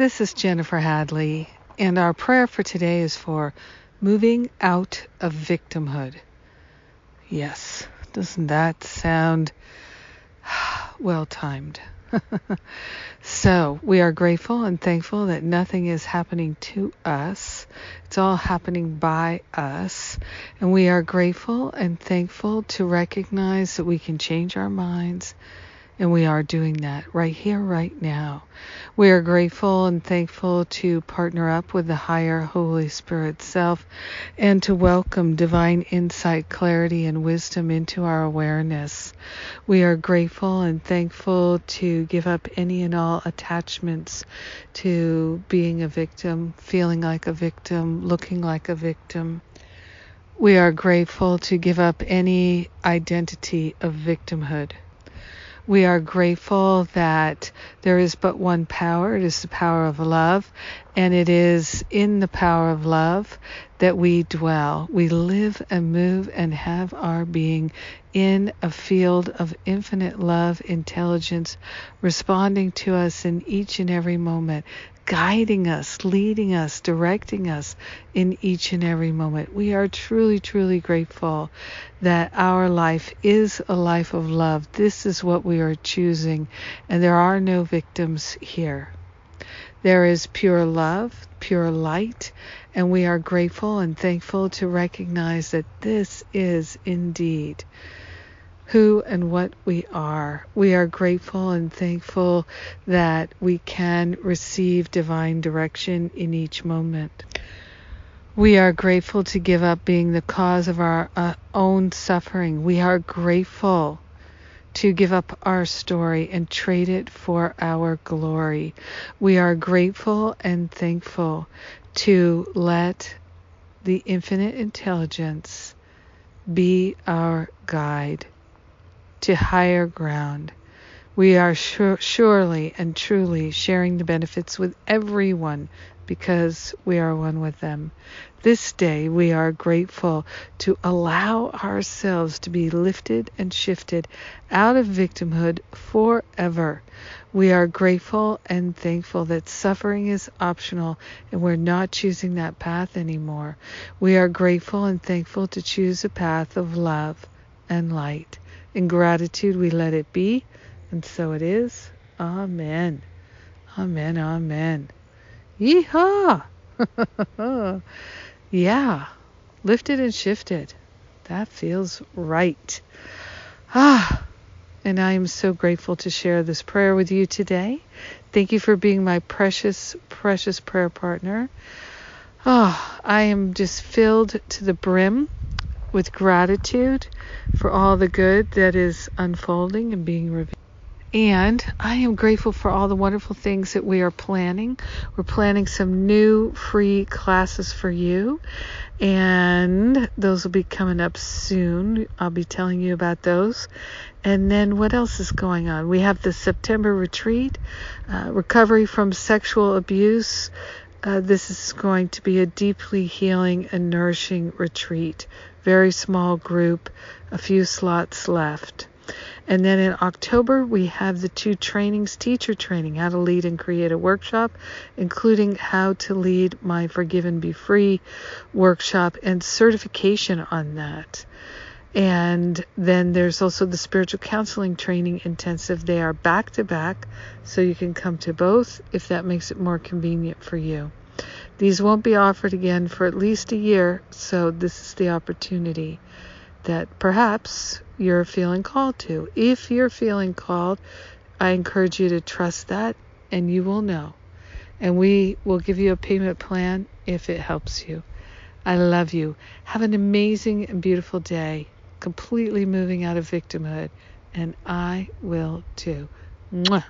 This is Jennifer Hadley, and our prayer for today is for moving out of victimhood. Yes, doesn't that sound well timed? so, we are grateful and thankful that nothing is happening to us. It's all happening by us. And we are grateful and thankful to recognize that we can change our minds and we are doing that right here, right now. We are grateful and thankful to partner up with the higher Holy Spirit self and to welcome divine insight, clarity, and wisdom into our awareness. We are grateful and thankful to give up any and all attachments to being a victim, feeling like a victim, looking like a victim. We are grateful to give up any identity of victimhood. We are grateful that there is but one power. It is the power of love. And it is in the power of love that we dwell. We live and move and have our being in a field of infinite love, intelligence, responding to us in each and every moment, guiding us, leading us, directing us in each and every moment. We are truly, truly grateful that our life is a life of love. This is what we are choosing, and there are no victims here. There is pure love, pure light, and we are grateful and thankful to recognize that this is indeed who and what we are. We are grateful and thankful that we can receive divine direction in each moment. We are grateful to give up being the cause of our uh, own suffering. We are grateful to give up our story and trade it for our glory. We are grateful and thankful to let the infinite intelligence be our guide to higher ground. We are surely and truly sharing the benefits with everyone because we are one with them. This day we are grateful to allow ourselves to be lifted and shifted out of victimhood forever. We are grateful and thankful that suffering is optional and we're not choosing that path anymore. We are grateful and thankful to choose a path of love and light. In gratitude, we let it be, and so it is. Amen. Amen. Amen. Yeehaw! yeah, lifted and shifted. That feels right. Ah, and I am so grateful to share this prayer with you today. Thank you for being my precious, precious prayer partner. Ah, I am just filled to the brim with gratitude for all the good that is unfolding and being revealed. And I am grateful for all the wonderful things that we are planning. We're planning some new free classes for you, and those will be coming up soon. I'll be telling you about those. And then what else is going on? We have the September retreat, uh, recovery from sexual abuse. Uh, this is going to be a deeply healing and nourishing retreat very small group, a few slots left. And then in October, we have the two trainings teacher training, how to lead and create a workshop, including how to lead my Forgive and Be Free workshop and certification on that. And then there's also the spiritual counseling training intensive. They are back to back, so you can come to both if that makes it more convenient for you. These won't be offered again for at least a year, so this is the opportunity that perhaps you're feeling called to. If you're feeling called, I encourage you to trust that and you will know. And we will give you a payment plan if it helps you. I love you. Have an amazing and beautiful day, completely moving out of victimhood, and I will too. Mwah.